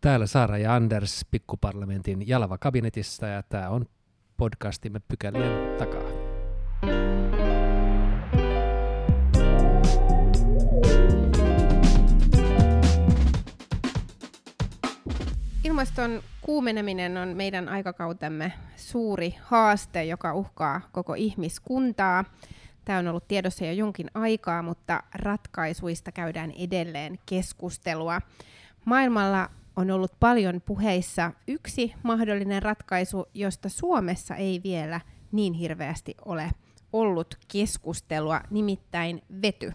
Täällä Saara ja Anders pikkuparlamentin Jalava kabinetissa ja tämä on podcastimme pykälien takaa. Ilmaston kuumeneminen on meidän aikakautemme suuri haaste, joka uhkaa koko ihmiskuntaa. Tämä on ollut tiedossa jo jonkin aikaa, mutta ratkaisuista käydään edelleen keskustelua. Maailmalla on ollut paljon puheissa yksi mahdollinen ratkaisu, josta Suomessa ei vielä niin hirveästi ole ollut keskustelua, nimittäin vety.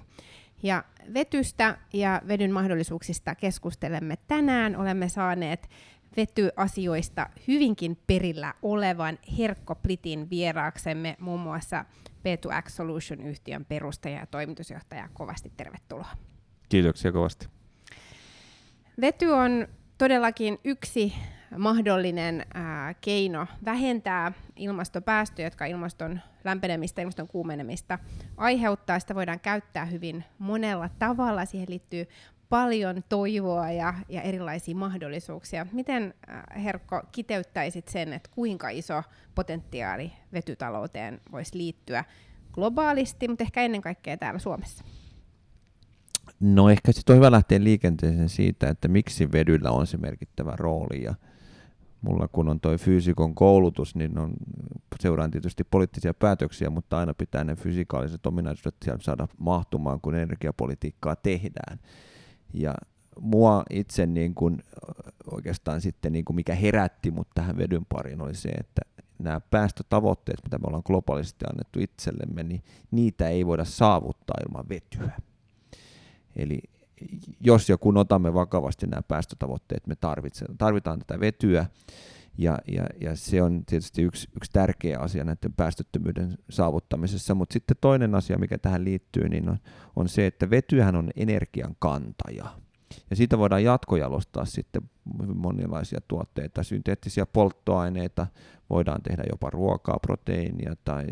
Ja vetystä ja vedyn mahdollisuuksista keskustelemme tänään. Olemme saaneet vetyasioista hyvinkin perillä olevan Herkko Plitin vieraaksemme, muun muassa P2X Solution-yhtiön perustaja ja toimitusjohtaja. Kovasti tervetuloa. Kiitoksia kovasti. Vety on todellakin yksi mahdollinen ää, keino vähentää ilmastopäästöjä, jotka ilmaston lämpenemistä, ilmaston kuumenemista aiheuttaa. Sitä voidaan käyttää hyvin monella tavalla. Siihen liittyy paljon toivoa ja, ja erilaisia mahdollisuuksia. Miten, äh, Herkko, kiteyttäisit sen, että kuinka iso potentiaali vetytalouteen voisi liittyä globaalisti, mutta ehkä ennen kaikkea täällä Suomessa? No ehkä sitten on hyvä lähteä liikenteeseen siitä, että miksi vedyllä on se merkittävä rooli. Ja mulla kun on toi fyysikon koulutus, niin on, seuraan tietysti poliittisia päätöksiä, mutta aina pitää ne fysikaaliset ominaisuudet saada mahtumaan, kun energiapolitiikkaa tehdään. Ja mua itse niin kuin, oikeastaan sitten niin kuin mikä herätti mut tähän vedyn pariin oli se, että nämä päästötavoitteet, mitä me ollaan globaalisti annettu itsellemme, niin niitä ei voida saavuttaa ilman vetyä. Eli jos ja kun otamme vakavasti nämä päästötavoitteet, me tarvitaan tätä vetyä, ja, ja, ja se on tietysti yksi, yksi tärkeä asia näiden päästöttömyyden saavuttamisessa, mutta sitten toinen asia, mikä tähän liittyy, niin on, on se, että vetyhän on energian kantaja. Ja siitä voidaan jatkojalostaa sitten monilaisia tuotteita, synteettisiä polttoaineita, voidaan tehdä jopa ruokaa, proteiinia tai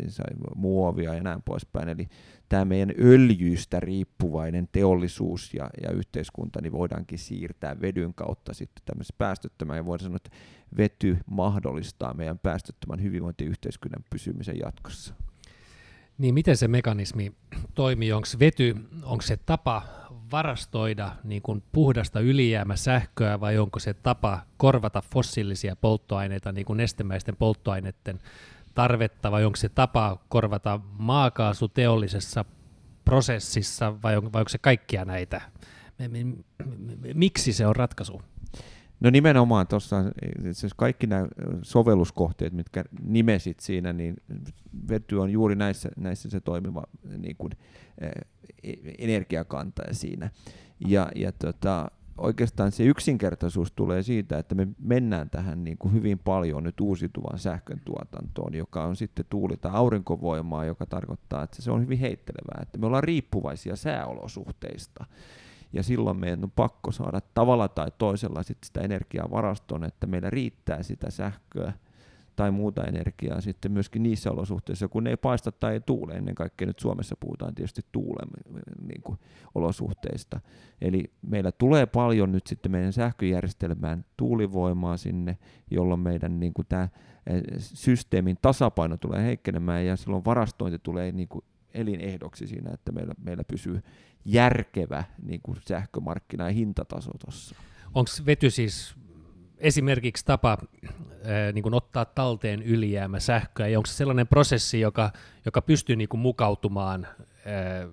muovia ja näin poispäin. Eli tämä meidän öljyistä riippuvainen teollisuus ja, ja yhteiskunta, niin voidaankin siirtää vedyn kautta sitten tämmöisessä päästöttömään. Ja voidaan sanoa, että vety mahdollistaa meidän päästöttömän hyvinvointiyhteiskunnan pysymisen jatkossa. Niin miten se mekanismi toimii? Onko vety, onko se tapa varastoida niin kuin puhdasta ylijäämäsähköä vai onko se tapa korvata fossiilisia polttoaineita niin kuin nestemäisten polttoaineiden tarvetta vai onko se tapa korvata maakaasu teollisessa prosessissa vai, on, vai onko se kaikkia näitä? Miksi se on ratkaisu? No nimenomaan tuossa, siis kaikki nämä sovelluskohteet, mitkä nimesit siinä, niin vety on juuri näissä, näissä se toimiva niin kuin, energiakantaja siinä. Ja, ja tota, oikeastaan se yksinkertaisuus tulee siitä, että me mennään tähän niin kuin hyvin paljon nyt uusiutuvan sähkön tuotantoon, joka on sitten tuuli- tai aurinkovoimaa, joka tarkoittaa, että se on hyvin heittelevää, että me ollaan riippuvaisia sääolosuhteista. Ja silloin meidän on pakko saada tavalla tai toisella sit sitä energiaa varastoon, että meillä riittää sitä sähköä tai muuta energiaa sitten myöskin niissä olosuhteissa, kun ei paista tai ei tuule. Ennen kaikkea nyt Suomessa puhutaan tietysti tuulen niin kuin, olosuhteista. Eli meillä tulee paljon nyt sitten meidän sähköjärjestelmään tuulivoimaa sinne, jolloin meidän niin kuin, tämä eh, systeemin tasapaino tulee heikkenemään ja silloin varastointi tulee niin kuin, elinehdoksi siinä, että meillä, meillä pysyy järkevä niin kuin sähkömarkkina ja hintataso tuossa. Onko vety siis esimerkiksi tapa ää, niin kuin ottaa talteen ylijäämä sähköä, ja onko se sellainen prosessi, joka, joka pystyy niin kuin mukautumaan ää,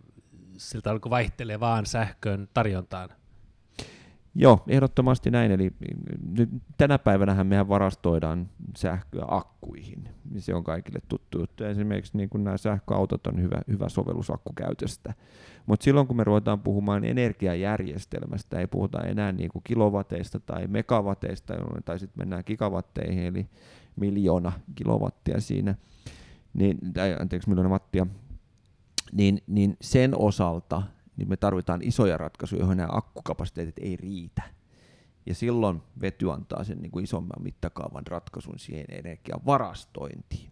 siltä vaihtelevaan sähkön tarjontaan? Joo, ehdottomasti näin. Eli nyt tänä päivänä mehän varastoidaan sähköä akkuihin. Se on kaikille tuttu juttu. Esimerkiksi niin kuin nämä sähköautot on hyvä, hyvä sovellus akkukäytöstä. Mutta silloin kun me ruvetaan puhumaan energiajärjestelmästä, ei puhuta enää niin kuin kilowateista tai megawatteista, tai sitten mennään gigawatteihin, eli miljoona kilowattia siinä, niin, tai anteeksi, miljoona wattia, niin, niin sen osalta niin me tarvitaan isoja ratkaisuja, joihin nämä akkukapasiteetit ei riitä. Ja silloin vety antaa sen niin kuin isomman mittakaavan ratkaisun siihen energian varastointiin.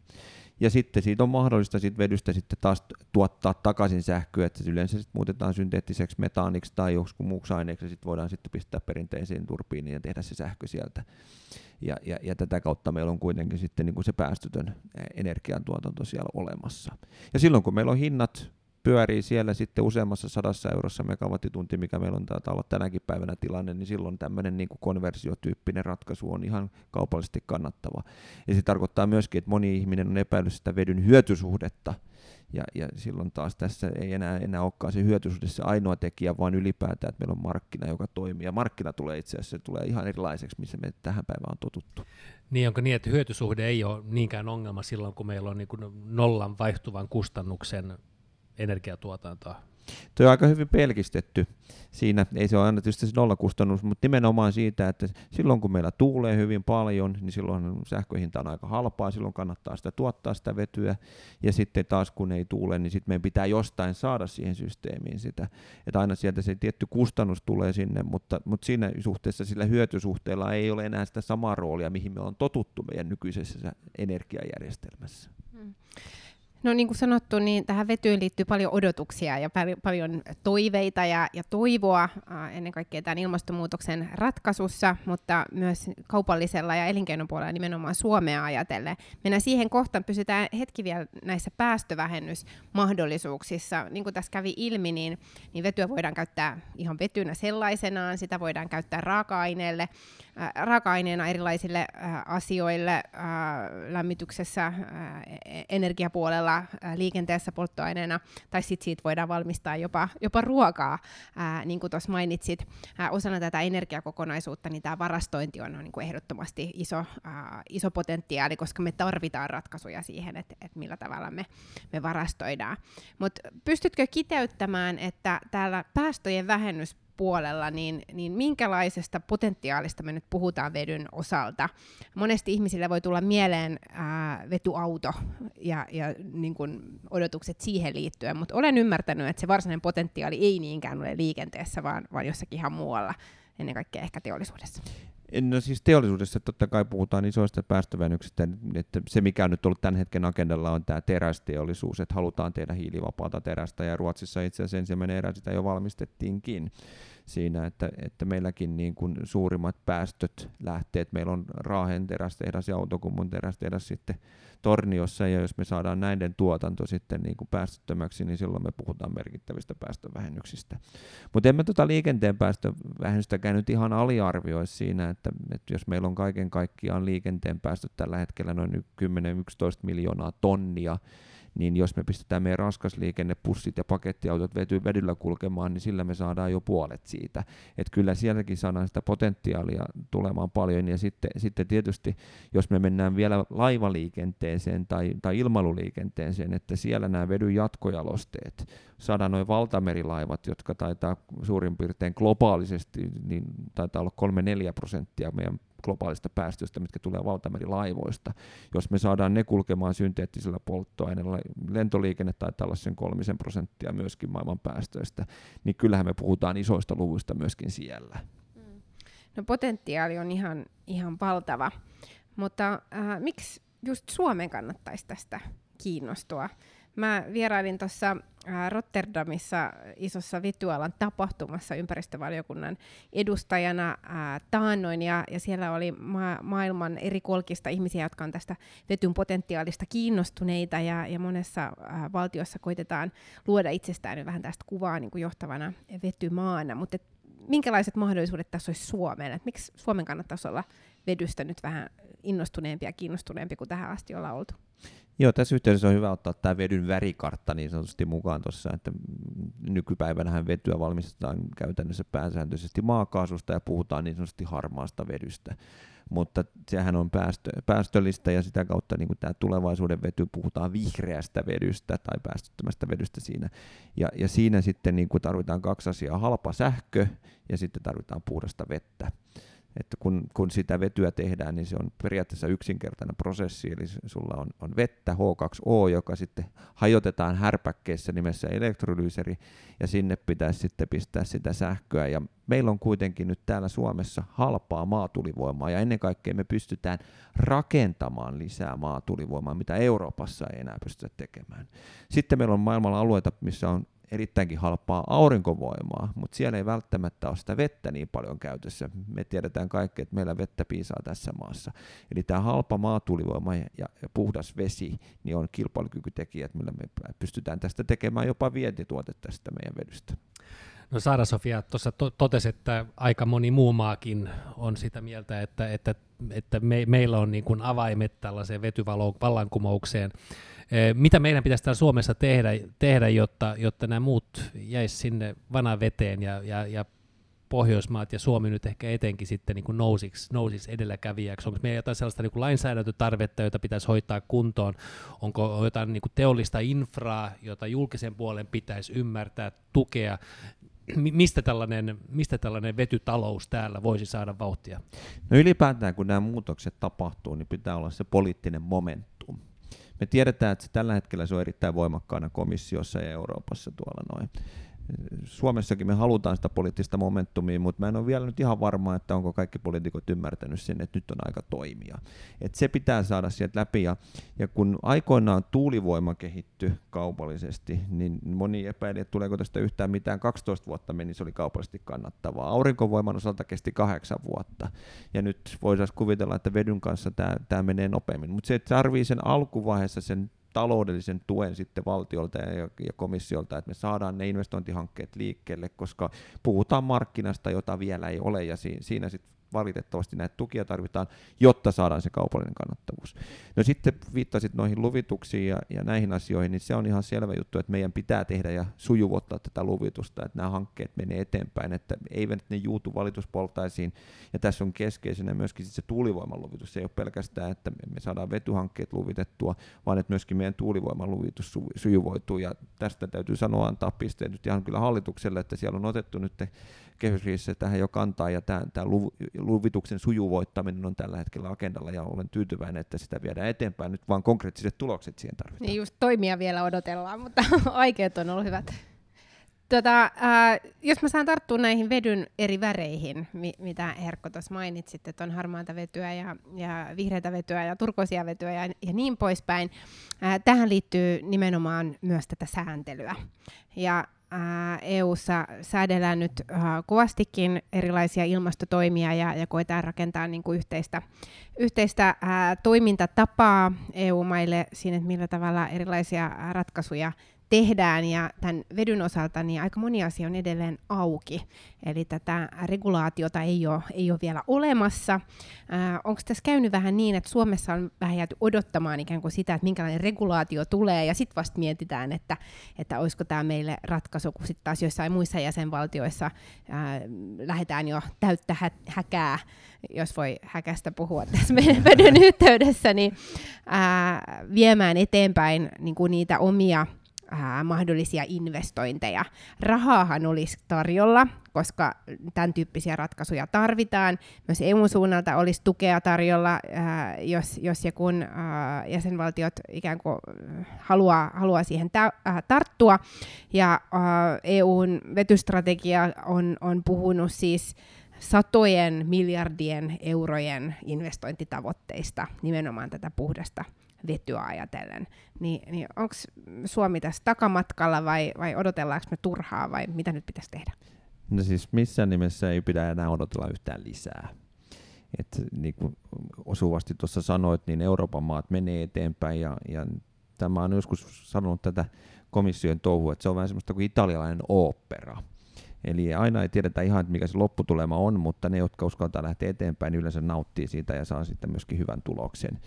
ja sitten siitä on mahdollista siitä vedystä sitten taas tuottaa takaisin sähköä, että se yleensä sitten muutetaan synteettiseksi metaaniksi tai joskus muuksi aineeksi, sitten voidaan sitten pistää perinteisiin turbiiniin ja tehdä se sähkö sieltä. Ja, ja, ja tätä kautta meillä on kuitenkin sitten niin kuin se päästötön energiantuotanto siellä olemassa. Ja silloin kun meillä on hinnat pyörii siellä sitten useammassa sadassa eurossa megawattitunti, mikä meillä on taitaa olla tänäkin päivänä tilanne, niin silloin tämmöinen niin kuin konversiotyyppinen ratkaisu on ihan kaupallisesti kannattava. Ja se tarkoittaa myöskin, että moni ihminen on epäillyt sitä vedyn hyötysuhdetta, ja, ja silloin taas tässä ei enää, enää olekaan se hyötysuhde se ainoa tekijä, vaan ylipäätään, että meillä on markkina, joka toimii. Ja markkina tulee itse asiassa se tulee ihan erilaiseksi, missä me tähän päivään on totuttu. Niin, onko niin, että hyötysuhde ei ole niinkään ongelma silloin, kun meillä on niin kuin nollan vaihtuvan kustannuksen energiatuotantoa. Tuo on aika hyvin pelkistetty siinä. Ei se ole aina tietysti se nollakustannus, mutta nimenomaan siitä, että silloin kun meillä tuulee hyvin paljon, niin silloin sähköhinta on aika halpaa, silloin kannattaa sitä tuottaa sitä vetyä. Ja sitten taas kun ei tuule, niin sitten meidän pitää jostain saada siihen systeemiin sitä. Että aina sieltä se tietty kustannus tulee sinne, mutta, mutta siinä suhteessa sillä hyötysuhteella ei ole enää sitä samaa roolia, mihin me on totuttu meidän nykyisessä energiajärjestelmässä. Hmm. No niin kuin sanottu, niin tähän vetyyn liittyy paljon odotuksia ja pal- paljon toiveita ja, ja toivoa ennen kaikkea tämän ilmastonmuutoksen ratkaisussa, mutta myös kaupallisella ja elinkeinopuolella nimenomaan Suomea ajatellen. Mennään siihen kohtaan, pysytään hetki vielä näissä päästövähennysmahdollisuuksissa. Niin kuin tässä kävi ilmi, niin, niin vetyä voidaan käyttää ihan vetynä sellaisenaan, sitä voidaan käyttää raaka-aineelle, äh, raaka-aineena erilaisille äh, asioille äh, lämmityksessä, äh, energiapuolella, olla liikenteessä polttoaineena, tai sitten siitä voidaan valmistaa jopa, jopa ruokaa, ää, niin kuin tuossa mainitsit. Ää, osana tätä energiakokonaisuutta niin tämä varastointi on niin kuin ehdottomasti iso, ää, iso potentiaali, koska me tarvitaan ratkaisuja siihen, että et millä tavalla me, me varastoidaan. Mutta pystytkö kiteyttämään, että täällä päästöjen vähennys puolella, niin, niin minkälaisesta potentiaalista me nyt puhutaan vedyn osalta? Monesti ihmisille voi tulla mieleen ää, vetyauto ja, ja niin kun odotukset siihen liittyen, mutta olen ymmärtänyt, että se varsinainen potentiaali ei niinkään ole liikenteessä, vaan, vaan jossakin ihan muualla, ennen kaikkea ehkä teollisuudessa. No siis teollisuudessa totta kai puhutaan isoista päästövähennyksistä, että se mikä on nyt ollut tämän hetken agendalla on tämä terästeollisuus, että halutaan tehdä hiilivapaata terästä. Ja Ruotsissa itse asiassa ensimmäinen erä sitä jo valmistettiinkin siinä, että, että meilläkin niin kuin suurimmat päästöt lähtee, että meillä on Raahen terästehdas ja Autokummun terästehdas sitten Torniossa, ja jos me saadaan näiden tuotanto sitten niin kuin päästöttömäksi, niin silloin me puhutaan merkittävistä päästövähennyksistä. Mutta emme tuota liikenteen päästövähennystäkään nyt ihan aliarvioi siinä, että, että jos meillä on kaiken kaikkiaan liikenteen päästöt tällä hetkellä noin 10-11 miljoonaa tonnia, niin jos me pistetään meidän raskasliikenne, pussit ja pakettiautot vety, vedyllä kulkemaan, niin sillä me saadaan jo puolet siitä. Et kyllä sielläkin saadaan sitä potentiaalia tulemaan paljon, ja sitten, sitten tietysti, jos me mennään vielä laivaliikenteeseen tai, tai ilmailuliikenteeseen, että siellä nämä vedyn jatkojalosteet, saadaan noin valtamerilaivat, jotka taitaa suurin piirtein globaalisesti, niin taitaa olla 3-4 prosenttia meidän globaalista päästöistä, mitkä tulee valtamerilaivoista. Jos me saadaan ne kulkemaan synteettisellä polttoaineella, lentoliikenne taitaa olla sen kolmisen prosenttia myöskin maailman päästöistä, niin kyllähän me puhutaan isoista luvuista myöskin siellä. Mm. No potentiaali on ihan, ihan valtava, mutta äh, miksi just Suomen kannattaisi tästä kiinnostua? Mä vierailin tuossa Rotterdamissa isossa Vittualan tapahtumassa ympäristövaliokunnan edustajana ää, taannoin, ja, ja siellä oli ma- maailman eri kolkista ihmisiä, jotka on tästä vetyn potentiaalista kiinnostuneita, ja, ja monessa ää, valtiossa koitetaan luoda itsestään vähän tästä kuvaa niin kuin johtavana vetymaana, mutta minkälaiset mahdollisuudet tässä olisi Suomelle? Et miksi Suomen kannattaisi olla vedystä nyt vähän innostuneempi ja kiinnostuneempi kuin tähän asti ollaan oltu? Joo, tässä yhteydessä on hyvä ottaa tämä vedyn värikartta niin sanotusti mukaan tuossa, että nykypäivänähän vetyä valmistetaan käytännössä pääsääntöisesti maakaasusta ja puhutaan niin sanotusti harmaasta vedystä. Mutta sehän on päästö, päästöllistä ja sitä kautta niin kuin tämä tulevaisuuden vety puhutaan vihreästä vedystä tai päästöttömästä vedystä siinä. Ja, ja siinä sitten niin kuin tarvitaan kaksi asiaa, halpa sähkö ja sitten tarvitaan puhdasta vettä että kun, kun sitä vetyä tehdään, niin se on periaatteessa yksinkertainen prosessi, eli sulla on, on vettä H2O, joka sitten hajotetaan härpäkkeessä nimessä elektrolyyseri, ja sinne pitäisi sitten pistää sitä sähköä, ja meillä on kuitenkin nyt täällä Suomessa halpaa maatulivoimaa, ja ennen kaikkea me pystytään rakentamaan lisää maatulivoimaa, mitä Euroopassa ei enää pystytä tekemään. Sitten meillä on maailmalla alueita, missä on erittäinkin halpaa aurinkovoimaa, mutta siellä ei välttämättä ole sitä vettä niin paljon käytössä. Me tiedetään kaikki, että meillä vettä piisaa tässä maassa. Eli tämä halpa maatulivoima ja, puhdas vesi niin on kilpailukykytekijät, millä me pystytään tästä tekemään jopa vientituote tästä meidän vedystä. No Saara Sofia tuossa to- totesi, että aika moni muu maakin on sitä mieltä, että, että, että me, meillä on niin kuin avaimet tällaiseen vetyvallankumoukseen. Eh, mitä meidän pitäisi täällä Suomessa tehdä, tehdä jotta, jotta nämä muut jäisi sinne vanaan veteen ja, ja, ja Pohjoismaat ja Suomi nyt ehkä etenkin sitten niin nousiksi, nousiksi edelläkävijäksi? Onko meillä jotain sellaista niin kuin lainsäädäntötarvetta, jota pitäisi hoitaa kuntoon? Onko jotain niin kuin teollista infraa, jota julkisen puolen pitäisi ymmärtää, tukea? Mistä tällainen, mistä tällainen vetytalous täällä voisi saada vauhtia? No ylipäätään kun nämä muutokset tapahtuu, niin pitää olla se poliittinen momentum. Me tiedetään, että se tällä hetkellä se on erittäin voimakkaana komissiossa ja Euroopassa tuolla noin. Suomessakin me halutaan sitä poliittista momentumia, mutta mä en ole vielä nyt ihan varma, että onko kaikki poliitikot ymmärtänyt sen, että nyt on aika toimia. Et se pitää saada sieltä läpi, ja, ja kun aikoinaan tuulivoima kehitty kaupallisesti, niin moni epäili, että tuleeko tästä yhtään mitään. 12 vuotta meni, se oli kaupallisesti kannattavaa. Aurinkovoiman osalta kesti kahdeksan vuotta, ja nyt voitaisiin kuvitella, että vedyn kanssa tämä menee nopeammin. Mutta se, tarvii sen alkuvaiheessa sen taloudellisen tuen sitten valtiolta ja, komissiolta, että me saadaan ne investointihankkeet liikkeelle, koska puhutaan markkinasta, jota vielä ei ole, ja siinä sitten valitettavasti näitä tukia tarvitaan, jotta saadaan se kaupallinen kannattavuus. No sitten viittasit noihin luvituksiin ja, ja näihin asioihin, niin se on ihan selvä juttu, että meidän pitää tehdä ja sujuvoittaa tätä luvitusta, että nämä hankkeet menee eteenpäin, että eivät ne juutu valituspoltaisiin, ja tässä on keskeisenä myöskin se tuulivoiman luvitus, se ei ole pelkästään, että me saadaan vetyhankkeet luvitettua, vaan että myöskin meidän tuulivoiman luvitus sujuvoituu, ja tästä täytyy sanoa antaa pisteet nyt ihan kyllä hallitukselle, että siellä on otettu nyt kehysriissä tähän jo kantaa, ja tämä, tämä luvituksen sujuvoittaminen on tällä hetkellä agendalla, ja olen tyytyväinen, että sitä viedään eteenpäin. Nyt vaan konkreettiset tulokset siihen tarvitaan. Niin just toimia vielä odotellaan, mutta aikeet on ollut hyvät. Tota, äh, jos mä saan tarttua näihin vedyn eri väreihin, mi- mitä Herkko tuossa mainitsit, että on harmaata vetyä ja, ja vihreätä vetyä ja turkoisia vetyä ja, ja niin poispäin. Äh, tähän liittyy nimenomaan myös tätä sääntelyä. Ja EU:ssa säädellään nyt kovastikin erilaisia ilmastotoimia ja, ja koetaan rakentaa niin kuin yhteistä, yhteistä ää, toimintatapaa EU-maille siinä, että millä tavalla erilaisia ratkaisuja tehdään ja tämän vedyn osalta niin aika moni asia on edelleen auki. Eli tätä regulaatiota ei ole, ei ole vielä olemassa. Äh, Onko tässä käynyt vähän niin, että Suomessa on vähän jääty odottamaan ikään kuin sitä, että minkälainen regulaatio tulee ja sitten vasta mietitään, että, että olisiko tämä meille ratkaisu, kun sitten taas joissain muissa jäsenvaltioissa äh, lähdetään jo täyttä hä- häkää, jos voi häkästä puhua tässä meidän vedyn yhteydessä, niin äh, viemään eteenpäin niin kuin niitä omia ää, mahdollisia investointeja. Rahaahan olisi tarjolla, koska tämän tyyppisiä ratkaisuja tarvitaan. Myös EU-suunnalta olisi tukea tarjolla, ää, jos, jos ja kun ää, jäsenvaltiot ikään kuin haluaa, haluaa siihen tä, ää, tarttua. Ja ää, EUn vetystrategia on, on puhunut siis satojen miljardien eurojen investointitavoitteista nimenomaan tätä puhdasta vetyä ajatellen. Niin, niin onko Suomi tässä takamatkalla vai, vai odotellaanko me turhaa vai mitä nyt pitäisi tehdä? No siis missään nimessä ei pidä enää odotella yhtään lisää. Et niin kuin osuvasti tuossa sanoit, niin Euroopan maat menee eteenpäin ja, ja tämä on joskus sanonut tätä komission touhua, että se on vähän semmoista kuin italialainen opera. Eli aina ei tiedetä ihan, mikä se lopputulema on, mutta ne, jotka uskaltaa lähteä eteenpäin, niin yleensä nauttii siitä ja saa sitten myöskin hyvän tuloksen.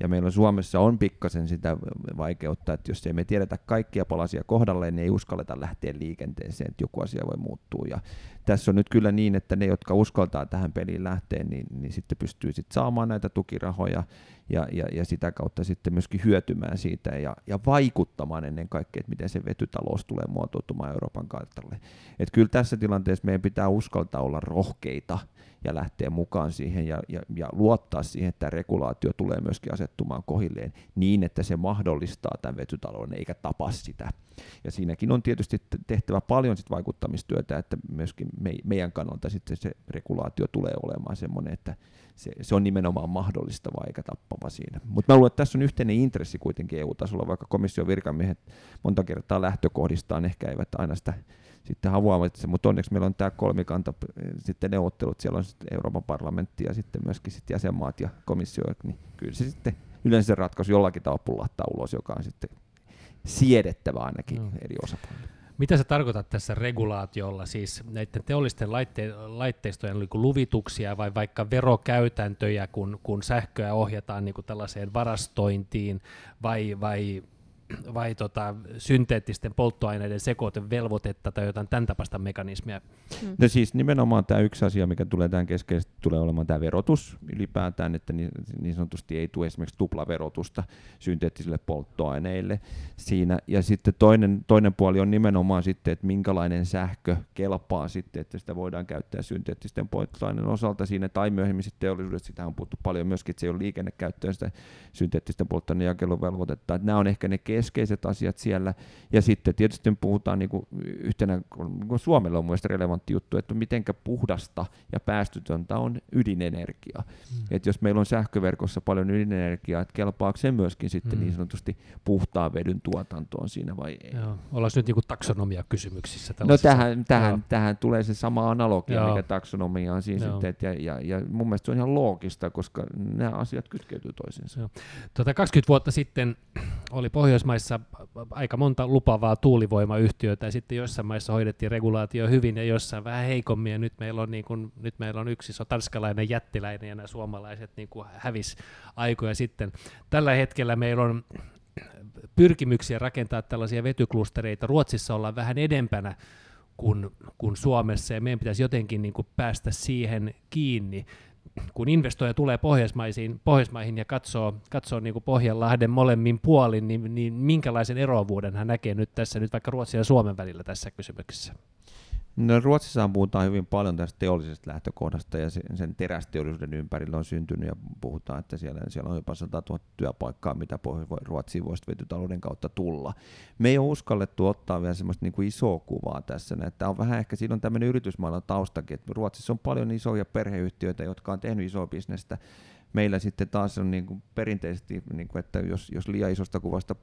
Ja meillä Suomessa on pikkasen sitä vaikeutta, että jos ei me tiedetä kaikkia palasia kohdalleen, niin ei uskalleta lähteä liikenteeseen, että joku asia voi muuttua. Ja tässä on nyt kyllä niin, että ne, jotka uskaltaa tähän peliin lähteä, niin, niin sitten pystyy sitten saamaan näitä tukirahoja ja, ja, ja sitä kautta sitten myöskin hyötymään siitä ja, ja vaikuttamaan ennen kaikkea, että miten se vetytalous tulee muotoutumaan Euroopan kartalle. Että kyllä tässä tilanteessa meidän pitää uskaltaa olla rohkeita ja lähteä mukaan siihen ja, ja, ja luottaa siihen, että regulaatio tulee myöskin asettumaan kohilleen niin, että se mahdollistaa tämän vetytalouden eikä tapa sitä. Ja siinäkin on tietysti tehtävä paljon sit vaikuttamistyötä, että myöskin me, meidän kannalta sitten se regulaatio tulee olemaan semmoinen, että se, se on nimenomaan mahdollistava eikä tappava siinä. Mutta mä luulen, että tässä on yhteinen intressi kuitenkin EU-tasolla, vaikka komission virkamiehet monta kertaa lähtökohdistaan ehkä eivät aina sitä sitten haluavat, mutta onneksi meillä on tämä kolmikanta sitten neuvottelut, siellä on sitten Euroopan parlamentti ja sitten myöskin sitten jäsenmaat ja komissio, niin kyllä se sitten yleensä ratkaisu jollakin tavalla pullahtaa ulos, joka on sitten siedettävä ainakin no. eri osapuolille. Mitä sä tarkoitat tässä regulaatiolla, siis näiden teollisten laitte- laitteistojen niin luvituksia vai vaikka verokäytäntöjä, kun, kun sähköä ohjataan niin kuin tällaiseen varastointiin, vai, vai vai tota, synteettisten polttoaineiden sekoitevelvoitetta tai jotain tämän tapaista mekanismia? Hmm. No siis nimenomaan tämä yksi asia, mikä tulee tämän keskeisesti, tulee olemaan tämä verotus ylipäätään, että niin, niin sanotusti ei tule esimerkiksi tuplaverotusta synteettisille polttoaineille siinä. Ja sitten toinen, toinen puoli on nimenomaan sitten, että minkälainen sähkö kelpaa sitten, että sitä voidaan käyttää synteettisten polttoaineiden osalta siinä, tai myöhemmin sitten teollisuudessa, sitä on puhuttu paljon myöskin, että se ei ole liikennekäyttöön sitä synteettisten polttoaineiden jakeluvelvoitetta. Että nämä on ehkä ne keskeiset asiat siellä. Ja sitten tietysti puhutaan niin kuin yhtenä, niin kuin Suomelle on mielestäni relevantti juttu, että miten puhdasta ja päästötöntä on ydinenergia. Mm. Että jos meillä on sähköverkossa paljon ydinenergiaa, että kelpaako se myöskin sitten mm. niin sanotusti puhtaan vedyn tuotantoon siinä vai ei? Joo. Ollaan nyt niin taksonomia kysymyksissä. No tähän, tähän, tähän tulee se sama analogia, Joo. mikä taksonomia on siinä sitten, ja, ja, ja mun mielestä se on ihan loogista, koska nämä asiat kytkeytyy toisiinsa. Tuota, 20 vuotta sitten oli Pohjoismaissa maissa aika monta lupavaa tuulivoimayhtiötä ja sitten joissain maissa hoidettiin regulaatio hyvin ja joissain vähän heikommin ja nyt meillä on, niin kuin, nyt meillä on yksi iso tanskalainen jättiläinen ja nämä suomalaiset niin kuin hävis aikoja sitten. Tällä hetkellä meillä on pyrkimyksiä rakentaa tällaisia vetyklustereita. Ruotsissa ollaan vähän edempänä kuin, kuin Suomessa ja meidän pitäisi jotenkin niin kuin päästä siihen kiinni kun investoija tulee Pohjoismaisiin, Pohjoismaihin ja katsoo, katsoo niin kuin Pohjanlahden molemmin puolin, niin, niin minkälaisen eroavuuden hän näkee nyt tässä nyt vaikka Ruotsin ja Suomen välillä tässä kysymyksessä? No Ruotsissa puhutaan hyvin paljon tästä teollisesta lähtökohdasta ja sen terästeollisuuden ympärillä on syntynyt ja puhutaan, että siellä, siellä on jopa 100 000 työpaikkaa, mitä Ruotsiin voisi vetytalouden kautta tulla. Me ei ole uskallettu ottaa vielä semmoista niin kuin isoa kuvaa tässä. Tämä on vähän ehkä, siinä on tämmöinen yritysmaailman taustakin, että Ruotsissa on paljon isoja perheyhtiöitä, jotka on tehnyt isoa bisnestä meillä sitten taas on niin kuin perinteisesti, niin kuin, että jos, jos liian isosta kuvasta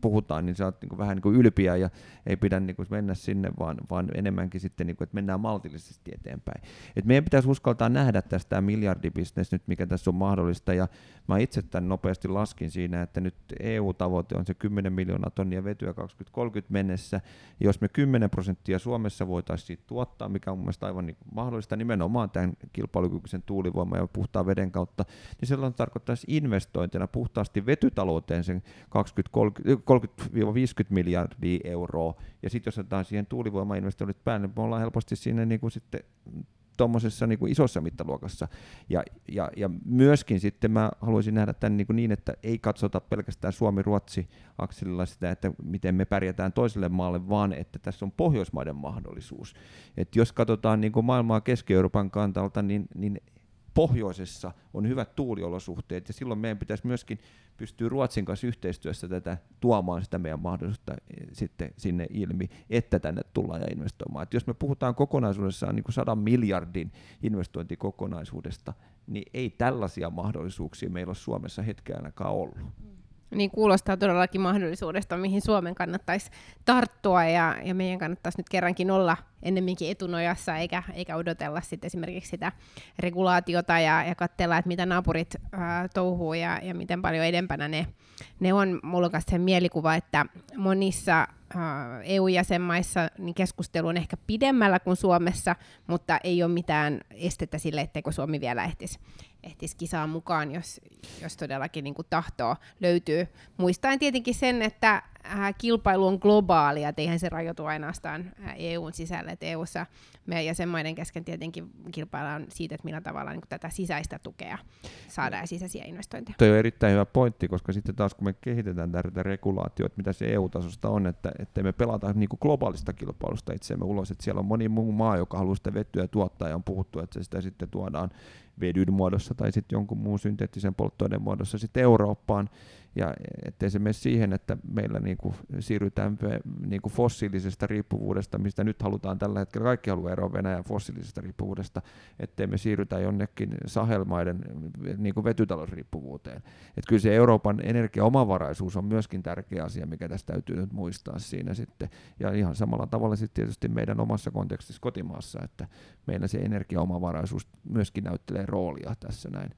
puhutaan, niin sä oot niin kuin vähän niin kuin ylpiä ja ei pidä niin kuin mennä sinne, vaan, vaan enemmänkin sitten, niin kuin, että mennään maltillisesti eteenpäin. Et meidän pitäisi uskaltaa nähdä tästä tämä miljardibisnes nyt, mikä tässä on mahdollista, ja mä itse tämän nopeasti laskin siinä, että nyt EU-tavoite on se 10 miljoonaa tonnia vetyä 2030 mennessä, jos me 10 prosenttia Suomessa voitaisiin tuottaa, mikä on mun mielestä aivan niin mahdollista nimenomaan tämän kilpailukykyisen tuulivoiman ja puhtaan veden kautta, niin silloin tarkoittaisi investointina puhtaasti vetytalouteen sen 20-50 miljardia euroa, ja sitten jos otetaan siihen tuulivoimainvestoinnit päälle, niin me ollaan helposti siinä niin kuin sitten tuommoisessa niin kuin isossa mittaluokassa. Ja, ja, ja myöskin sitten mä haluaisin nähdä tämän niin, kuin niin että ei katsota pelkästään Suomi-Ruotsi-akselilla sitä, että miten me pärjätään toiselle maalle, vaan että tässä on Pohjoismaiden mahdollisuus. Et jos katsotaan niin kuin maailmaa Keski-Euroopan kantalta, niin, niin pohjoisessa on hyvät tuuliolosuhteet, ja silloin meidän pitäisi myöskin pystyä Ruotsin kanssa yhteistyössä tätä tuomaan sitä meidän mahdollisuutta eh, sitten sinne ilmi, että tänne tullaan ja investoimaan. Et jos me puhutaan kokonaisuudessaan niin kuin 100 miljardin investointikokonaisuudesta, niin ei tällaisia mahdollisuuksia meillä ole Suomessa hetkeä ainakaan ollut. Niin kuulostaa todellakin mahdollisuudesta, mihin Suomen kannattaisi tarttua ja, ja meidän kannattaisi nyt kerrankin olla ennemminkin etunojassa eikä, eikä odotella sit esimerkiksi sitä regulaatiota ja, ja katsella, että mitä naapurit ää, touhuu ja, ja miten paljon edempänä ne, ne on. Mulla on mielikuva, että monissa EU-jäsenmaissa niin keskustelu on ehkä pidemmällä kuin Suomessa, mutta ei ole mitään estettä sille, etteikö Suomi vielä ehtisi, ehtisi kisaan mukaan, jos, jos todellakin niin kuin tahtoo löytyy. Muistaen tietenkin sen, että kilpailu on globaalia, että eihän se rajoitu ainoastaan äh, EUn sisälle, että EUssa meidän jäsenmaiden kesken tietenkin kilpaillaan siitä, että millä tavalla niin tätä sisäistä tukea saadaan ja sisäisiä investointeja. Tuo on erittäin hyvä pointti, koska sitten taas kun me kehitetään tätä regulaatioita, mitä se EU-tasosta on, että, että me pelata niin kuin globaalista kilpailusta itseämme ulos, että siellä on moni muu maa, joka haluaa sitä vettyä tuottaa ja on puhuttu, että sitä sitten tuodaan vedyn muodossa tai sitten jonkun muun synteettisen polttoaineen muodossa sitten Eurooppaan, ja ettei se mene siihen, että meillä niinku siirrytään niinku fossiilisesta riippuvuudesta, mistä nyt halutaan tällä hetkellä, kaikki haluaa eroa Venäjän fossiilisesta riippuvuudesta, ettei me siirrytä jonnekin sahelmaiden niinku vetytalousriippuvuuteen. Et kyllä se Euroopan energiaomavaraisuus on myöskin tärkeä asia, mikä tästä täytyy nyt muistaa siinä sitten. Ja ihan samalla tavalla sitten tietysti meidän omassa kontekstissa kotimaassa, että meillä se energiaomavaraisuus myöskin näyttelee roolia tässä näin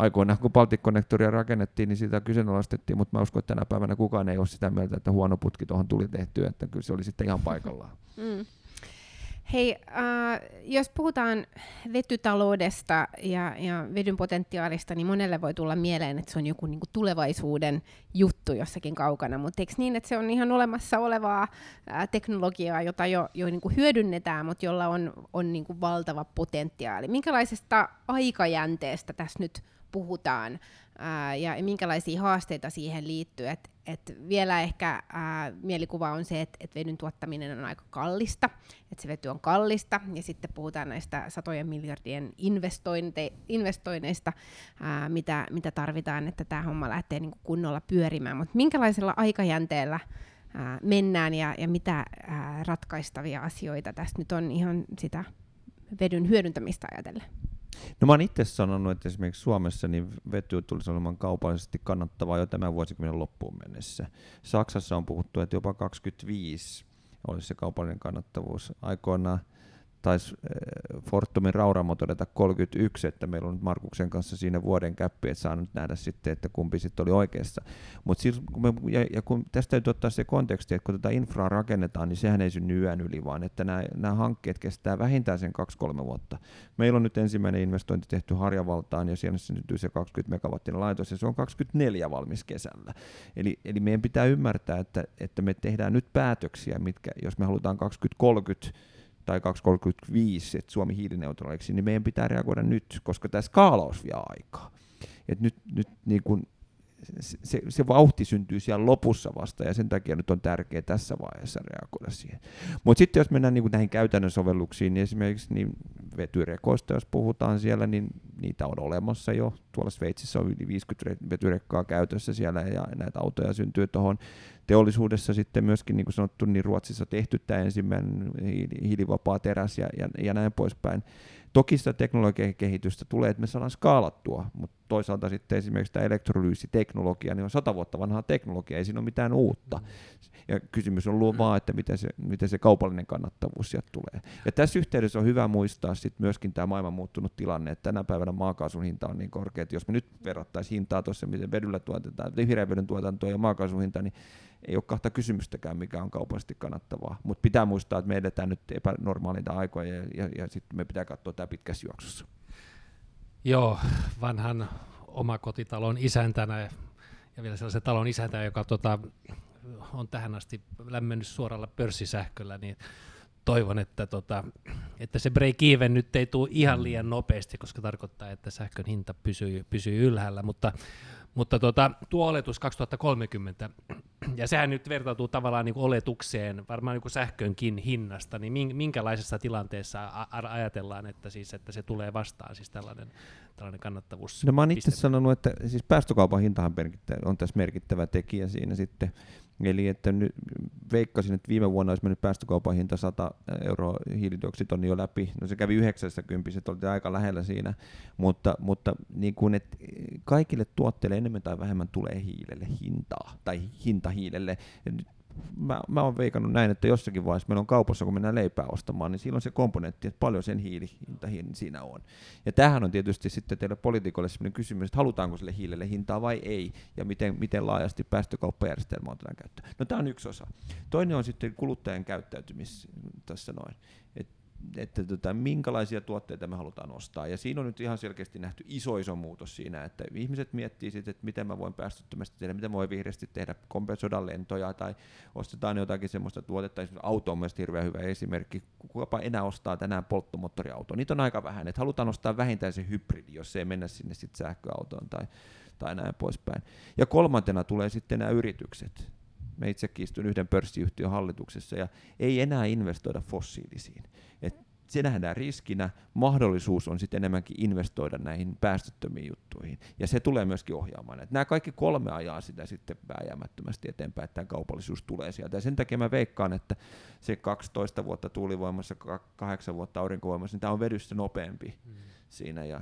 aikoinaan, kun Baltic-konnektoria rakennettiin, niin sitä kyseenalaistettiin, mutta mä uskon, että tänä päivänä kukaan ei ole sitä mieltä, että huono putki tuohon tuli tehty, että kyllä se oli sitten ihan paikallaan. Mm. Hei, äh, jos puhutaan vetytaloudesta ja, ja vedyn potentiaalista, niin monelle voi tulla mieleen, että se on joku niin kuin tulevaisuuden juttu jossakin kaukana, mutta eikö niin, että se on ihan olemassa olevaa äh, teknologiaa, jota jo, jo niin kuin hyödynnetään, mutta jolla on, on niin kuin valtava potentiaali. Minkälaisesta aikajänteestä tässä nyt puhutaan ää, ja minkälaisia haasteita siihen liittyy. Et, et vielä ehkä ää, mielikuva on se, että et vedyn tuottaminen on aika kallista, että se vety on kallista, ja sitten puhutaan näistä satojen miljardien investointe- investoinneista, ää, mitä, mitä tarvitaan, että tämä homma lähtee niinku kunnolla pyörimään. Mutta minkälaisella aikajänteellä ää, mennään ja, ja mitä ää, ratkaistavia asioita tästä nyt on ihan sitä vedyn hyödyntämistä ajatellen? No mä oon itse sanonut, että esimerkiksi Suomessa niin vety tulisi olemaan kaupallisesti kannattavaa jo tämän vuosikymmenen loppuun mennessä. Saksassa on puhuttu, että jopa 25 olisi se kaupallinen kannattavuus. Aikoinaan taisi eh, Fortumin Rauramo todeta 31, että meillä on nyt Markuksen kanssa siinä vuoden käppi, että saa nyt nähdä sitten, että kumpi sitten oli oikeassa. Mutta kun me, ja, ja, kun tästä täytyy ottaa se konteksti, että kun tätä infraa rakennetaan, niin sehän ei synny yön yli, vaan että nämä, nämä hankkeet kestää vähintään sen 2-3 vuotta. Meillä on nyt ensimmäinen investointi tehty Harjavaltaan, ja siellä syntyy se 20 megawattinen laitos, ja se on 24 valmis kesällä. Eli, eli meidän pitää ymmärtää, että, että me tehdään nyt päätöksiä, mitkä, jos me halutaan 2030 tai 2035, että Suomi hiilineutraaliksi, niin meidän pitää reagoida nyt, koska tämä skaalaus vie aikaa. Et nyt, nyt niin kun se, se vauhti syntyy siellä lopussa vasta, ja sen takia nyt on tärkeää tässä vaiheessa reagoida siihen. Mutta sitten jos mennään niin näihin käytännön sovelluksiin, niin esimerkiksi niin vetyrekoista, jos puhutaan siellä, niin niitä on olemassa jo. Tuolla Sveitsissä on yli 50 vetyrekkaa käytössä siellä, ja näitä autoja syntyy tuohon teollisuudessa sitten myöskin, niin kuin sanottu, niin Ruotsissa tehty tämä ensimmäinen hiilivapaa teräs ja, ja, ja näin poispäin. Toki sitä teknologian kehitystä tulee, että me saadaan skaalattua, mutta toisaalta sitten esimerkiksi tämä elektrolyysiteknologia niin on sata vuotta vanhaa teknologia, ei siinä ole mitään uutta. Ja kysymys on luo vaan, että miten se, miten se kaupallinen kannattavuus sieltä tulee. Ja tässä yhteydessä on hyvä muistaa sitten myöskin tämä maailman muuttunut tilanne, että tänä päivänä maakaasun hinta on niin korkea, että jos me nyt verrattaisiin hintaa tuossa, miten vedyllä tuotetaan, vihreän vedyn tuotantoa ja maakaasun hinta, niin ei ole kahta kysymystäkään, mikä on kaupallisesti kannattavaa. Mutta pitää muistaa, että me edetään nyt epänormaalita aikoja ja, ja, ja sitten me pitää katsoa tämä pitkässä juoksussa. Joo, vanhan omakotitalon isäntänä ja vielä sellaisen talon isäntä, joka tota, on tähän asti lämmennyt suoralla pörssisähköllä, niin toivon, että, tota, että se break-even nyt ei tule ihan liian nopeasti, koska tarkoittaa, että sähkön hinta pysyy, pysyy ylhäällä, mutta mutta tota, tuo oletus 2030, ja sehän nyt vertautuu tavallaan niin oletukseen, varmaan niin sähkönkin hinnasta, niin minkälaisessa tilanteessa ajatellaan, että, siis, että se tulee vastaan, siis tällainen, tällainen kannattavuus? No mä oon itse sanonut, että siis päästökaupan hintahan on tässä merkittävä tekijä siinä sitten, Eli että nyt veikkasin, että viime vuonna olisi mennyt päästökaupan hinta 100 euroa hiilidioksiditonni jo läpi. No se kävi 90, se oli aika lähellä siinä, mutta, mutta niin kuin, että kaikille tuotteille enemmän tai vähemmän tulee hiilelle hintaa, tai hinta hiilelle. Ja nyt mä, mä oon veikannut näin, että jossakin vaiheessa meillä on kaupassa, kun mennään leipää ostamaan, niin silloin se komponentti, että paljon sen hiilihinta siinä on. Ja tämähän on tietysti sitten teille poliitikoille sellainen kysymys, että halutaanko sille hiilelle hintaa vai ei, ja miten, miten laajasti päästökauppajärjestelmä otetaan käyttöön. No tämä on yksi osa. Toinen on sitten kuluttajan käyttäytymis tässä noin. Et että tota, minkälaisia tuotteita me halutaan ostaa. Ja siinä on nyt ihan selkeästi nähty iso iso muutos siinä, että ihmiset miettii sitten, että miten mä voin päästöttömästi tehdä, miten mä voin vihreästi tehdä, kompensoida lentoja tai ostetaan jotakin semmoista tuotetta. Esimerkiksi auto on myös hirveän hyvä esimerkki. Kukapa enää ostaa tänään polttomoottoriauto. Niitä on aika vähän, että halutaan ostaa vähintään se hybridi, jos ei mennä sinne sitten sähköautoon tai, tai näin poispäin. Ja kolmantena tulee sitten nämä yritykset me itsekin istun yhden pörssiyhtiön hallituksessa ja ei enää investoida fossiilisiin. Et se nähdään riskinä, mahdollisuus on sitten enemmänkin investoida näihin päästöttömiin juttuihin. Ja se tulee myöskin ohjaamaan. Että nämä kaikki kolme ajaa sitä sitten vääjäämättömästi eteenpäin, että tämä kaupallisuus tulee sieltä. Ja sen takia mä veikkaan, että se 12 vuotta tuulivoimassa, 8 vuotta aurinkovoimassa, niin tämä on vedyssä nopeampi mm. siinä. Ja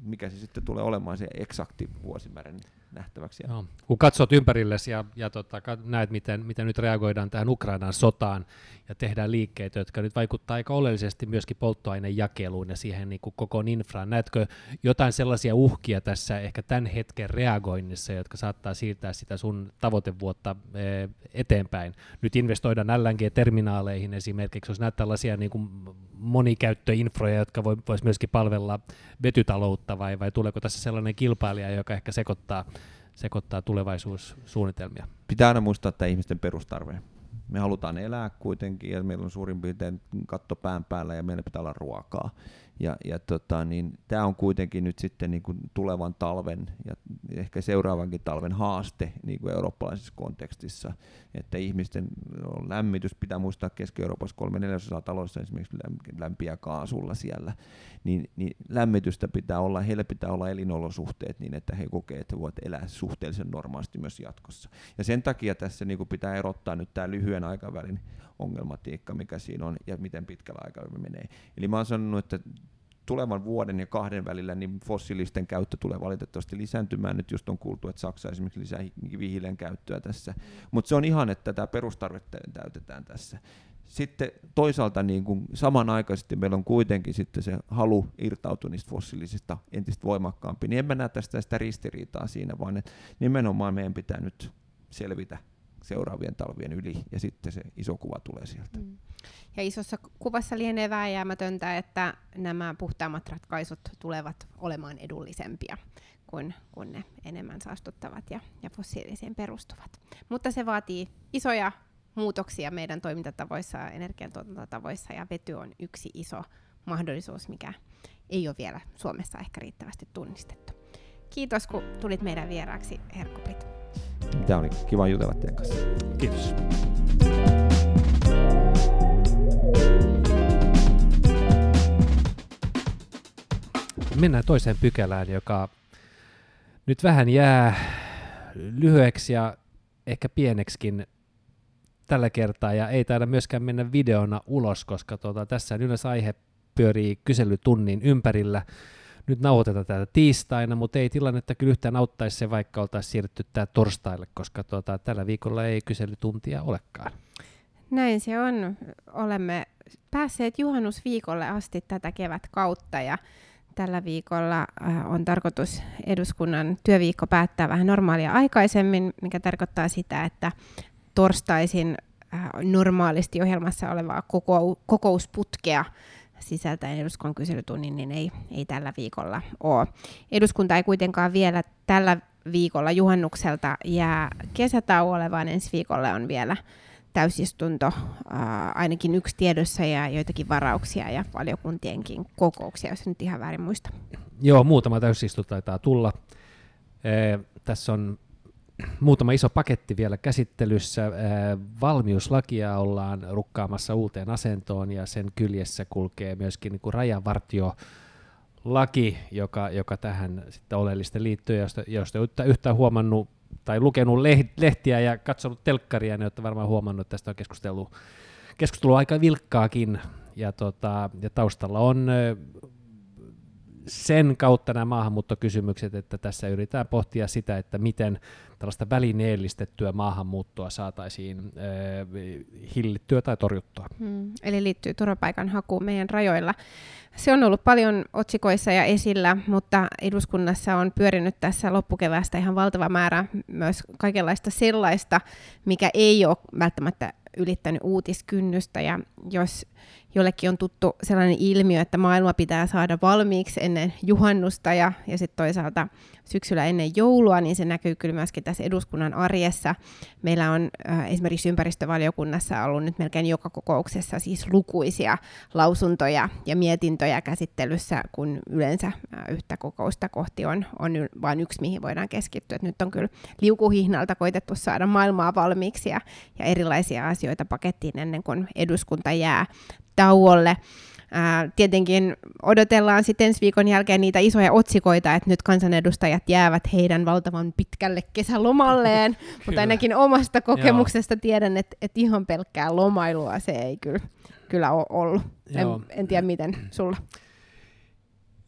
mikä se sitten tulee olemaan se eksakti vuosimäärä, niin nähtäväksi. No, kun katsot ympärillesi ja, ja tota, näet, miten, miten nyt reagoidaan tähän Ukrainan sotaan ja tehdään liikkeitä, jotka nyt vaikuttaa aika oleellisesti myöskin polttoainejakeluun ja siihen niin kuin koko infraan. Näetkö jotain sellaisia uhkia tässä ehkä tämän hetken reagoinnissa, jotka saattaa siirtää sitä sun tavoitevuotta eh, eteenpäin? Nyt investoidaan LNG-terminaaleihin esimerkiksi, jos näet tällaisia niin kuin monikäyttöinfroja, jotka voisivat myöskin palvella vetytaloutta vai, vai tuleeko tässä sellainen kilpailija, joka ehkä sekoittaa sekoittaa tulevaisuussuunnitelmia. Pitää aina muistaa että ihmisten perustarve. Me halutaan elää kuitenkin ja meillä on suurin piirtein katto pään päällä ja meillä pitää olla ruokaa. Ja, ja tota, niin, tämä on kuitenkin nyt sitten niin kuin tulevan talven ja ehkä seuraavankin talven haaste niin kuin eurooppalaisessa kontekstissa, että ihmisten lämmitys, pitää muistaa Keski-Euroopassa kolme neljäsosaa taloissa esimerkiksi lämpiä kaasulla siellä, niin, niin lämmitystä pitää olla, heillä pitää olla elinolosuhteet niin, että he kokee, että voivat elää suhteellisen normaalisti myös jatkossa. Ja sen takia tässä niin kuin pitää erottaa nyt tämä lyhyen aikavälin ongelmatiikka, mikä siinä on ja miten pitkällä aikavälillä menee. Eli mä oon sanonut, että tulevan vuoden ja kahden välillä niin fossiilisten käyttö tulee valitettavasti lisääntymään. Nyt just on kuultu, että Saksa esimerkiksi lisää vihilen käyttöä tässä. Mutta se on ihan, että tämä perustarve täytetään tässä. Sitten toisaalta niin kuin samanaikaisesti meillä on kuitenkin sitten se halu irtautua niistä fossiilisista entistä voimakkaampi, niin en mä näe tästä sitä ristiriitaa siinä, vaan että nimenomaan meidän pitää nyt selvitä seuraavien talvien yli, ja sitten se iso kuva tulee sieltä. Mm. Ja isossa kuvassa lienee vääjäämätöntä, että nämä puhtaammat ratkaisut tulevat olemaan edullisempia kuin, kuin ne enemmän saastuttavat ja, ja fossiilisiin perustuvat. Mutta se vaatii isoja muutoksia meidän toimintatavoissa ja energiantuotantotavoissa, ja vety on yksi iso mahdollisuus, mikä ei ole vielä Suomessa ehkä riittävästi tunnistettu. Kiitos, kun tulit meidän vieraaksi, Herkupit. Tämä oli kiva jutella teidän kanssa. Kiitos. Mennään toiseen pykälään, joka nyt vähän jää lyhyeksi ja ehkä pieneksikin tällä kertaa, ja ei taida myöskään mennä videona ulos, koska tuota, tässä yleensä aihe pyörii kyselytunnin ympärillä nyt nauhoitetaan tätä tiistaina, mutta ei tilannetta kyllä yhtään auttaisi se, vaikka oltaisiin siirrytty tämä torstaille, koska tuota, tällä viikolla ei kyselytuntia olekaan. Näin se on. Olemme päässeet juhannusviikolle asti tätä kevätkautta ja tällä viikolla äh, on tarkoitus eduskunnan työviikko päättää vähän normaalia aikaisemmin, mikä tarkoittaa sitä, että torstaisin äh, normaalisti ohjelmassa olevaa kokousputkea sisältäen eduskunnan kyselytunnin, niin ei, ei tällä viikolla ole. Eduskunta ei kuitenkaan vielä tällä viikolla juhannukselta jää kesätauolle, vaan ensi viikolla on vielä täysistunto, ää, ainakin yksi tiedossa ja joitakin varauksia ja valiokuntienkin kokouksia, jos nyt ihan väärin muista. Joo, muutama täysistunto taitaa tulla. Ee, tässä on muutama iso paketti vielä käsittelyssä. Valmiuslakia ollaan rukkaamassa uuteen asentoon ja sen kyljessä kulkee myöskin niin kuin rajavartio laki, joka, joka tähän sitten oleellisesti liittyy, josta, josta yhtä, yhtään huomannut tai lukenut lehtiä ja katsonut telkkaria, niin olette varmaan huomannut, että tästä on keskustelu, keskustelu aika vilkkaakin, ja, tota, ja taustalla on sen kautta nämä maahanmuuttokysymykset, että tässä yritetään pohtia sitä, että miten tällaista välineellistettyä maahanmuuttoa saataisiin äh, hillittyä tai torjuttua. Hmm, eli liittyy turvapaikanhakuun meidän rajoilla. Se on ollut paljon otsikoissa ja esillä, mutta eduskunnassa on pyörinyt tässä loppukeväästä ihan valtava määrä myös kaikenlaista sellaista, mikä ei ole välttämättä ylittänyt uutiskynnystä. Ja jos jollekin on tuttu sellainen ilmiö, että maailma pitää saada valmiiksi ennen juhannusta ja, ja sitten toisaalta syksyllä ennen joulua, niin se näkyy kyllä myöskin tässä eduskunnan arjessa. Meillä on äh, esimerkiksi ympäristövaliokunnassa ollut nyt melkein joka kokouksessa siis lukuisia lausuntoja ja mietintöjä käsittelyssä, kun yleensä äh, yhtä kokousta kohti on, on vain yksi, mihin voidaan keskittyä. Et nyt on kyllä liukuhihnalta koitettu saada maailmaa valmiiksi ja, ja erilaisia asioita pakettiin ennen kuin eduskunta jää tauolle. Ää, tietenkin odotellaan sitten ensi viikon jälkeen niitä isoja otsikoita, että nyt kansanedustajat jäävät heidän valtavan pitkälle kesälomalleen, mutta ainakin omasta kokemuksesta Joo. tiedän, että, että ihan pelkkää lomailua se ei kyllä, kyllä ole ollut. En, en tiedä miten sulla.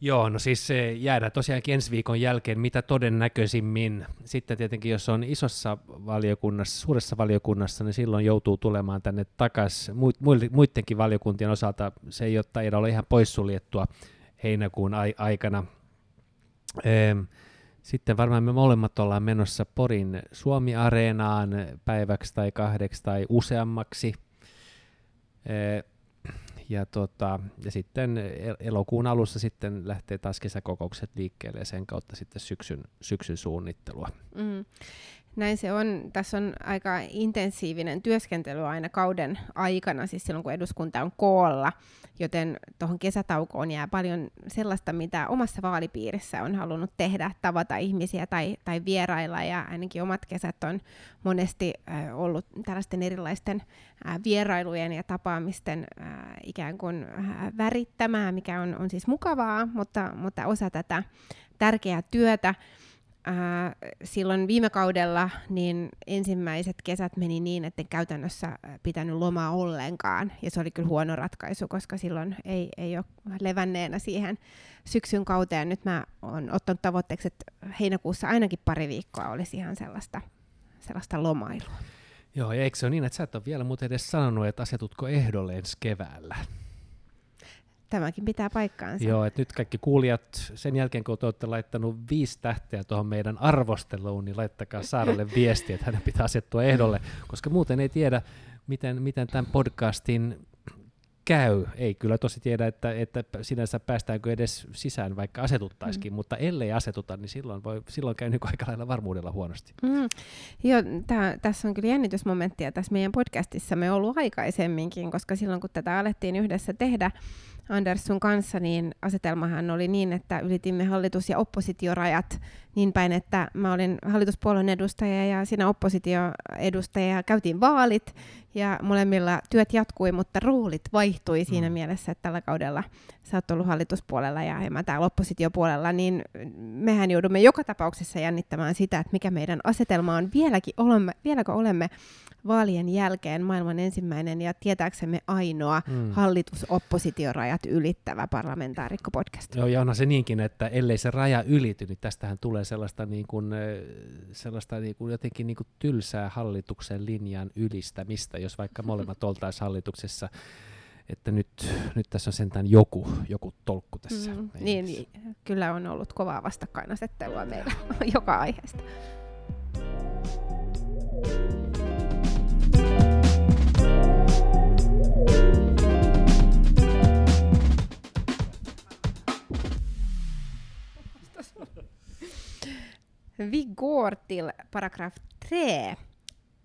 Joo, no siis se jäädään tosiaankin ensi viikon jälkeen mitä todennäköisimmin. Sitten tietenkin, jos on isossa valiokunnassa, suuressa valiokunnassa, niin silloin joutuu tulemaan tänne takaisin. Muidenkin valiokuntien osalta se ei ole, ole ihan poissuljettua heinäkuun ai- aikana. Sitten varmaan me molemmat ollaan menossa Porin Suomi-areenaan päiväksi tai kahdeksi tai useammaksi ja, tota, ja sitten elokuun alussa sitten lähtee taas kesäkokoukset liikkeelle ja sen kautta sitten syksyn, syksyn suunnittelua. Mm. Näin se on. Tässä on aika intensiivinen työskentely aina kauden aikana, siis silloin kun eduskunta on koolla, joten tuohon kesätaukoon jää paljon sellaista, mitä omassa vaalipiirissä on halunnut tehdä, tavata ihmisiä tai, tai vierailla, ja ainakin omat kesät on monesti ollut tällaisten erilaisten vierailujen ja tapaamisten ikään kuin värittämää, mikä on, on siis mukavaa, mutta, mutta osa tätä tärkeää työtä. Äh, silloin viime kaudella niin ensimmäiset kesät meni niin, että käytännössä pitänyt lomaa ollenkaan. Ja se oli kyllä huono ratkaisu, koska silloin ei, ei ole levänneenä siihen syksyn kauteen. Nyt mä oon ottanut tavoitteeksi, että heinäkuussa ainakin pari viikkoa olisi ihan sellaista, sellaista lomailua. Joo, ja eikö se ole niin, että sä et ole vielä muuten edes sanonut, että asetutko ehdolle ensi keväällä? Tämäkin pitää paikkaansa. Joo, että nyt kaikki kuulijat, sen jälkeen kun te olette laittanut viisi tähteä tuohon meidän arvosteluun, niin laittakaa Saaralle viestiä, että hänen pitää asettua ehdolle, koska muuten ei tiedä, miten, miten tämän podcastin käy. Ei kyllä tosi tiedä, että, että sinänsä päästäänkö edes sisään, vaikka asetuttaisikin, mm. mutta ellei asetuta, niin silloin, voi, silloin käy niin aika lailla varmuudella huonosti. Mm. Joo, tää, tässä on kyllä jännitysmomenttia tässä meidän podcastissamme ollut aikaisemminkin, koska silloin kun tätä alettiin yhdessä tehdä, Anders sun kanssa, niin asetelmahan oli niin, että ylitimme hallitus- ja oppositiorajat niin päin, että mä olin hallituspuolueen edustaja ja siinä oppositioedustaja ja käytiin vaalit ja molemmilla työt jatkui, mutta roolit vaihtui siinä mm. mielessä, että tällä kaudella sä oot ollut hallituspuolella ja, mä täällä oppositiopuolella, niin mehän joudumme joka tapauksessa jännittämään sitä, että mikä meidän asetelma on. Vieläkin olemme, vieläkö olemme vaalien jälkeen maailman ensimmäinen ja tietääksemme ainoa mm. Hallitus-oppositiorajat ylittävä parlamentaarikko-podcast. Joo, ja onhan se niinkin, että ellei se raja ylity, niin tästähän tulee sellaista, niin kuin, sellaista niin kuin jotenkin niin kuin tylsää hallituksen linjan ylistämistä, jos vaikka molemmat oltaisiin hallituksessa että nyt, nyt tässä on sentään joku, joku tolkku tässä. Mm, niin, niin, kyllä on ollut kovaa vastakkainasettelua meillä joka aiheesta. Vi går till paragraf 3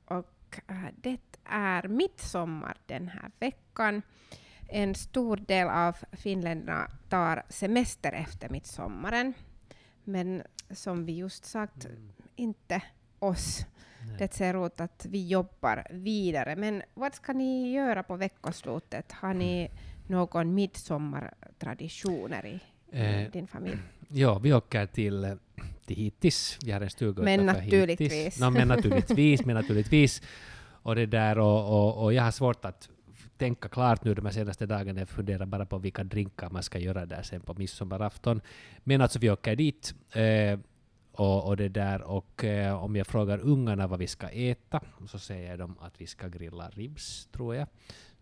och äh, det är midsommar den här veckan. En stor del av finländarna tar semester efter midsommaren. Men som vi just sagt, mm. inte oss. Nej. Det ser ut att vi jobbar vidare. Men vad ska ni göra på veckoslutet? Har ni någon midsommartraditioner i eh, din familj? Ja, vi åker till, till Hittis. Vi har en stuga Men naturligtvis. No, men naturligtvis, men naturligtvis. Och, det där, och, och, och jag har svårt att tänka klart nu de senaste dagarna. Jag funderar bara på vilka drinkar man ska göra där sen på midsommarafton. Men alltså vi åker dit. Eh, och, och, det där, och eh, om jag frågar ungarna vad vi ska äta, så säger de att vi ska grilla ribs, tror jag.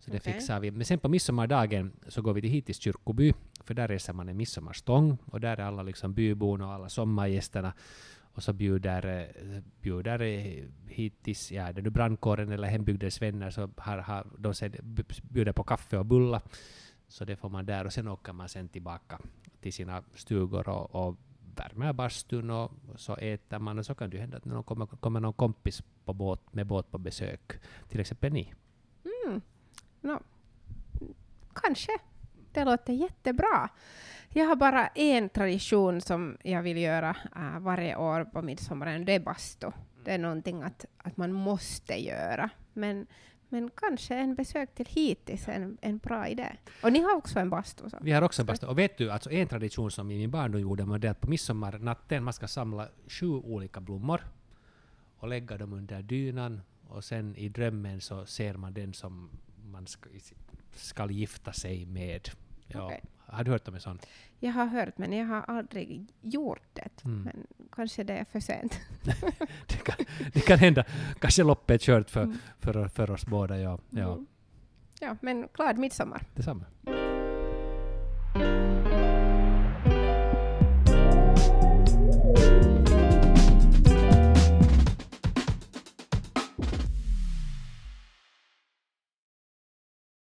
Så det Okej. fixar vi. Men sen på midsommardagen så går vi till Hittis kyrkoby, för där reser man en midsommarstång och där är alla liksom byborna och alla sommargästerna. Och så bjuder, eh, bjuder eh, hittills, ja, det är nu brandkåren eller hembygdens vänner, så har, har, de sen bjuder på kaffe och bullar. Så det får man där och sen åker man sen tillbaka till sina stugor och, och värmer bastun och så äter man och så kan det ju hända att någon kommer, kommer någon kompis på båt, med båt på besök. Till exempel ni. Mm. No. Kanske. Det låter jättebra. Jag har bara en tradition som jag vill göra äh, varje år på midsommaren. Det är bastu. Det är någonting att, att man måste göra. Men, men kanske en besök till Hitis är en, en bra idé. Och ni har också en bastu. Så. Vi har också en bastu. Och vet du, alltså en tradition som i min barndom gjorde var det att på midsommarnatten man ska samla sju olika blommor och lägga dem under dynan och sen i drömmen så ser man den som man ska, ska gifta sig med. Ja. Okej. Har du hört om en sån? Jag har hört, men jag har aldrig gjort det. Mm. Men kanske det är för sent. Det kan, det kan hända. Kanske loppet är kört för, Mm. för, för oss båda. Ja, ja Mm. Ja, men glad midsommar. detsamma.